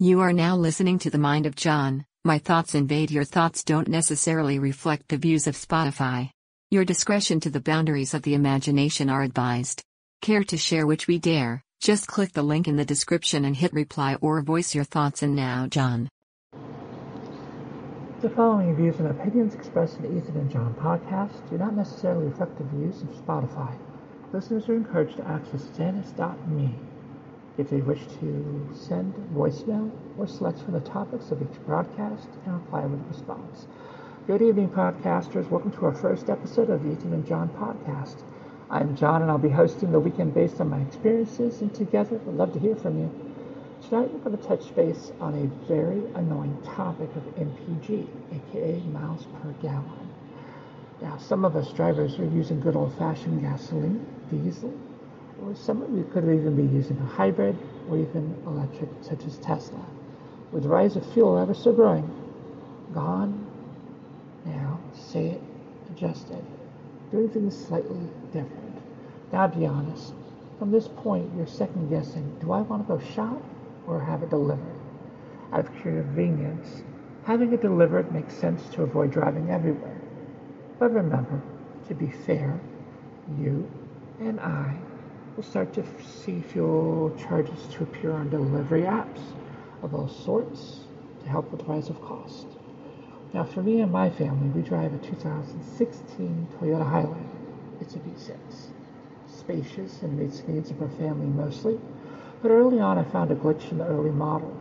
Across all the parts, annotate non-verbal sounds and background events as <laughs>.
You are now listening to The Mind of John. My thoughts invade your thoughts don't necessarily reflect the views of Spotify. Your discretion to the boundaries of the imagination are advised. Care to share which we dare? Just click the link in the description and hit reply or voice your thoughts. And now, John. The following views and opinions expressed in the Ethan and John podcast do not necessarily reflect the views of Spotify. Listeners are encouraged to access Xanis.me if they wish to send voicemail or select from the topics of each broadcast and reply with a response. Good evening, podcasters. Welcome to our first episode of the Ethan and John podcast. I'm John, and I'll be hosting the weekend based on my experiences, and together we'd love to hear from you. Tonight we're going to touch base on a very annoying topic of MPG, aka miles per gallon. Now, some of us drivers are using good old-fashioned gasoline, diesel, or some of you could even be using a hybrid or even electric, such as Tesla. With the rise of fuel ever so growing, gone now, say it, adjust it, doing things slightly different. Now, to be honest, from this point, you're second guessing do I want to go shop or have it delivered? Out of convenience, having it delivered makes sense to avoid driving everywhere. But remember, to be fair, you and I will start to see fuel charges to appear on delivery apps of all sorts to help with the rise of cost. Now, for me and my family, we drive a 2016 Toyota Highlander. It's a V6. Spacious and meets the needs of our family mostly, but early on I found a glitch in the early model.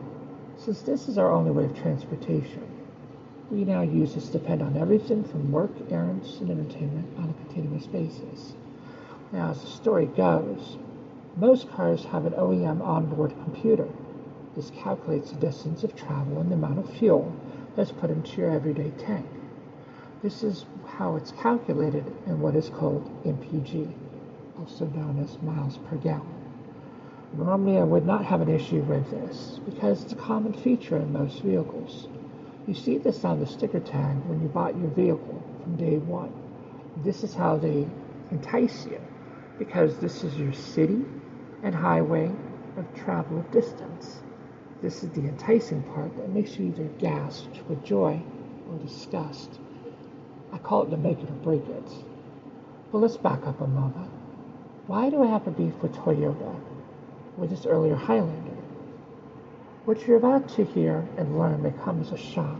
Since this is our only way of transportation, we now use this to depend on everything from work, errands, and entertainment on a continuous basis. Now, as the story goes, most cars have an OEM onboard computer. This calculates the distance of travel and the amount of fuel that's put into your everyday tank. This is how it's calculated in what is called MPG, also known as miles per gallon. Normally, I would not have an issue with this because it's a common feature in most vehicles. You see this on the sticker tag when you bought your vehicle from day one. This is how they entice you because this is your city and highway of travel of distance. This is the enticing part that makes you either gasp with joy or disgust. I call it the make it or break it. But let's back up a moment. Why do I have a beef with Toyota with this earlier Highlander? What you're about to hear and learn may come as a shock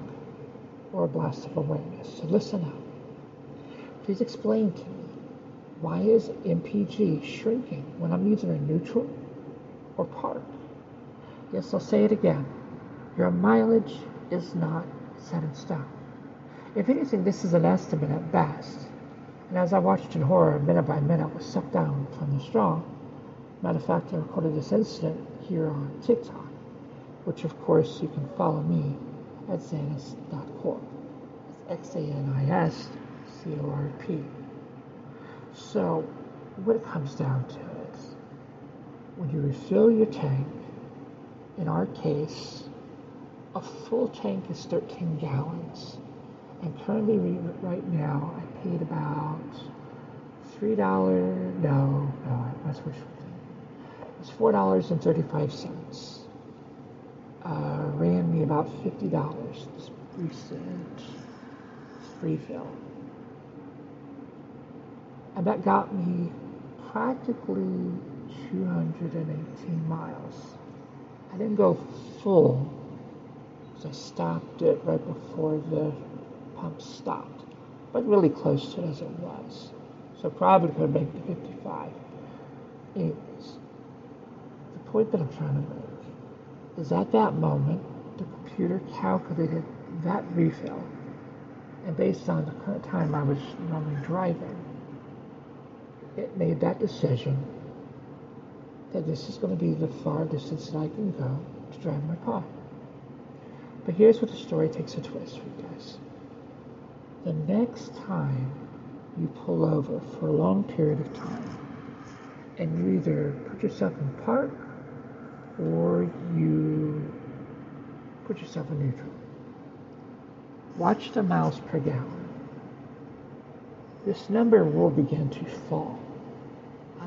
or a blast of awareness. So listen up. Please explain to me why is MPG shrinking when I'm either in neutral or park? Yes, I'll say it again. Your mileage is not set in stone. If anything, this is an estimate at best. And as I watched in horror, minute by minute, was sucked down from the strong. Matter of fact, I recorded this incident here on TikTok, which of course you can follow me at xanis.corp. It's X-A-N-I-S C-O-R-P. So, what it comes down to is, when you refill your tank, in our case, a full tank is 13 gallons. And currently, right now, I paid about $3, no, no, that's what It's $4.35. Uh, ran me about $50 this recent refill. And that got me practically 218 miles. I didn't go full because I stopped it right before the pump stopped, but really close to it as it was. So probably could make the 55. Anyways, the point that I'm trying to make is at that moment, the computer calculated that refill, and based on the current time I was normally driving, it made that decision that this is going to be the far distance that I can go to drive my car. But here's what the story takes a twist for you guys. The next time you pull over for a long period of time, and you either put yourself in park or you put yourself in neutral. Watch the miles per gallon. This number will begin to fall.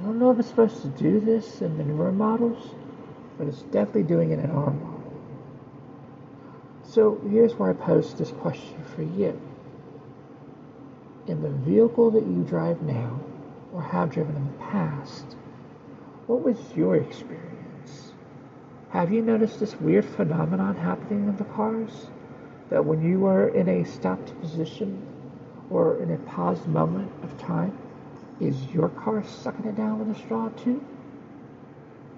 I don't know if it's supposed to do this in the newer models, but it's definitely doing it in our model. So here's where I pose this question for you. In the vehicle that you drive now, or have driven in the past, what was your experience? Have you noticed this weird phenomenon happening in the cars? That when you are in a stopped position or in a paused moment of time, is your car sucking it down with a straw too?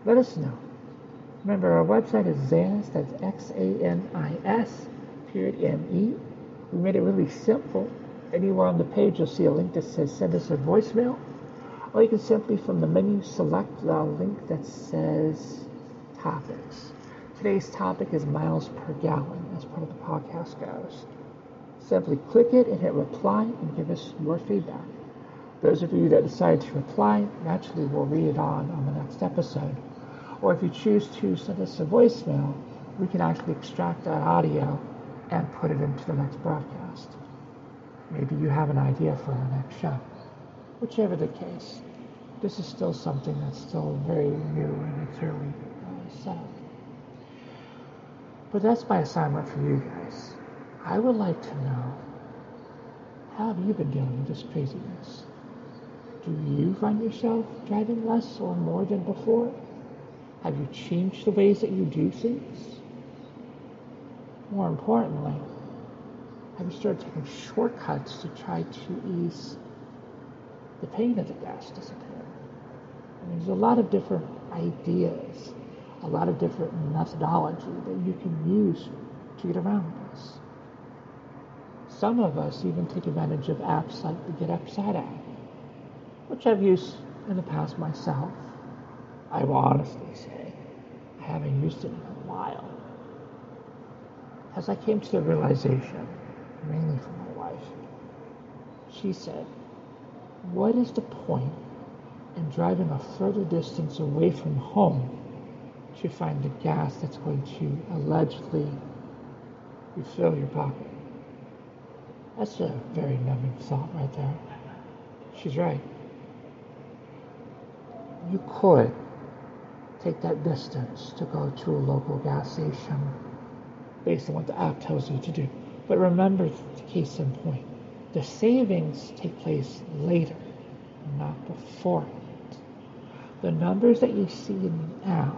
Let us know. Remember, our website is Xanis, that's X-A-N-I-S, period M-E. We made it really simple. Anywhere on the page, you'll see a link that says send us a voicemail. Or you can simply, from the menu, select the link that says topics. Today's topic is miles per gallon, as part of the podcast goes. Simply click it and hit reply and give us your feedback. Those of you that decide to reply, naturally we'll read it on on the next episode. Or if you choose to send us a voicemail, we can actually extract that audio and put it into the next broadcast. Maybe you have an idea for our next show. Whichever the case, this is still something that's still very new in its early uh. But that's my assignment for you guys. I would like to know how have you been dealing with this craziness? Do you find yourself driving less or more than before? Have you changed the ways that you do things? More importantly, have you started taking shortcuts to try to ease the pain of the gas disappearing? I mean, there's a lot of different ideas, a lot of different methodology that you can use to get around this. Some of us even take advantage of apps like the Get Upside app, which I've used in the past myself. I will honestly say I haven't used it in a while. As I came to the realization, mainly from my wife, she said, What is the point in driving a further distance away from home to find the gas that's going to allegedly refill your pocket? That's a very numbing thought right there. She's right. You could take that distance to go to a local gas station based on what the app tells you to do. But remember the case in point. The savings take place later, not before. The numbers that you see in the app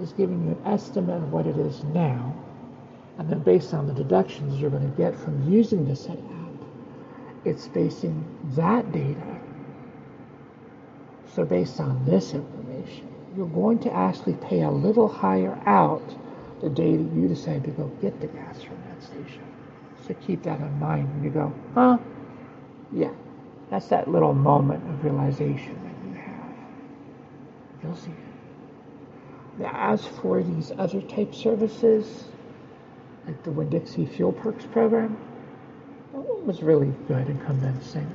is giving you an estimate of what it is now, and then based on the deductions you're going to get from using the said app, it's basing that data. So based on this information, you're going to actually pay a little higher out the day that you decide to go get the gas from that station. So keep that in mind when you go, huh? Yeah, that's that little moment of realization that you have. You'll see it. Now, as for these other type services, like the Winn-Dixie Fuel Perks program, that one was really good and convincing.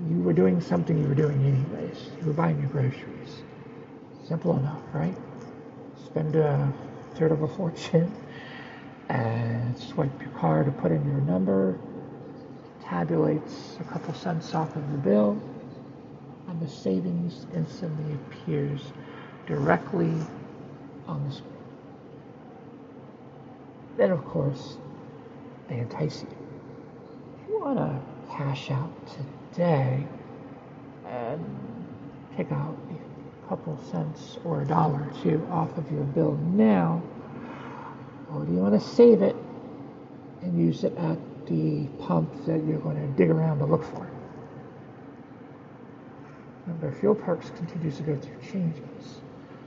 You were doing something you were doing anyways. You were buying your groceries. Simple enough, right? Spend a third of a fortune and swipe your card to put in your number. Tabulates a couple cents off of the bill, and the savings instantly appears directly on the screen. Then, of course, they entice you. If you want to cash out today and take out a couple cents or a dollar or two off of your bill now, or do you want to save it and use it at the pump that you're going to dig around to look for? Remember, Fuel Perks continues to go through changes.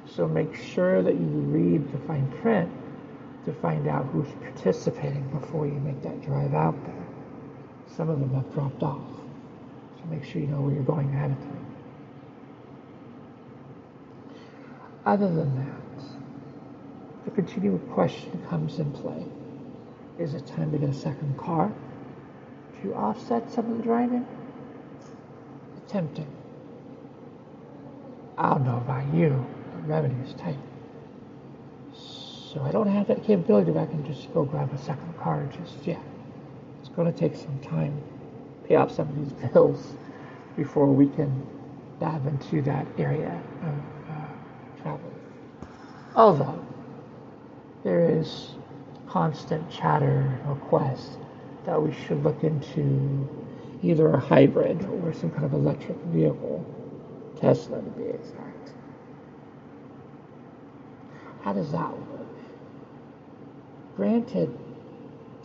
So make sure that you read the fine print to find out who's participating before you make that drive out there. Some of them have dropped off. Make sure you know where you're going of time. Other than that, the continuing question comes in play. Is it time to get a second car to offset some of the driving? It's tempting. I don't know about you, but revenue is tight. So I don't have that capability that I can just go grab a second car just yet. It's going to take some time, pay off some of these <laughs> bills before we can dive into that area of uh, travel. Although there is constant chatter request that we should look into either a hybrid or some kind of electric vehicle, Tesla to be exact. How does that work? Granted,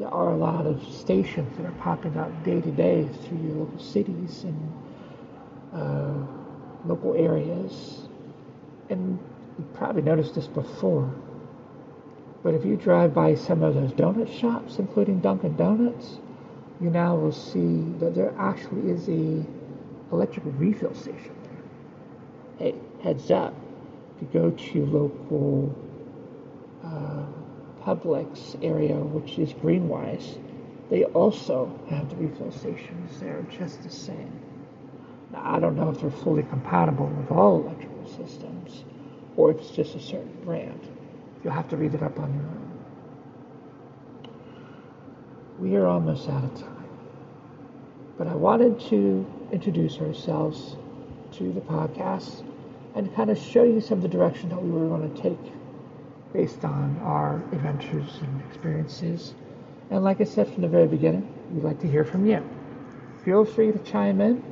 there are a lot of stations that are popping up day to day through your local cities and uh, local areas. And you've probably noticed this before. But if you drive by some of those donut shops, including Dunkin' Donuts, you now will see that there actually is a electric refill station there. Hey, heads up, if you go to your local Publix area, which is Greenwise, they also have the refill stations there just the same. Now, I don't know if they're fully compatible with all electrical systems or if it's just a certain brand. You'll have to read it up on your own. We are almost out of time. But I wanted to introduce ourselves to the podcast and kind of show you some of the direction that we were going to take based on our adventures and experiences. And like I said from the very beginning, we'd like to hear from you. Feel free to chime in.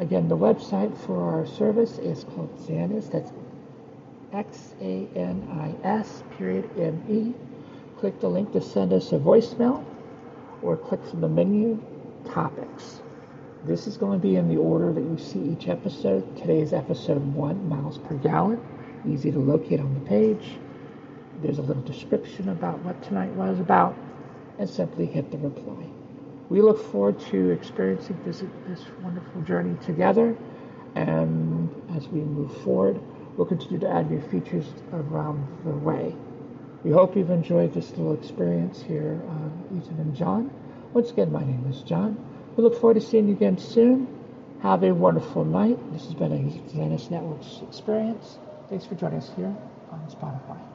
Again, the website for our service is called Xanis. That's X A N I S period M E. Click the link to send us a voicemail or click from the menu topics. This is going to be in the order that you see each episode. Today's episode one, miles per gallon. Easy to locate on the page. There's a little description about what tonight was about, and simply hit the reply. We look forward to experiencing this, this wonderful journey together, and as we move forward, we'll continue to add new features around the way. We hope you've enjoyed this little experience here, uh, Ethan and John. Once again, my name is John. We look forward to seeing you again soon. Have a wonderful night. This has been a Xanis Networks experience. Thanks for joining us here on Spotify.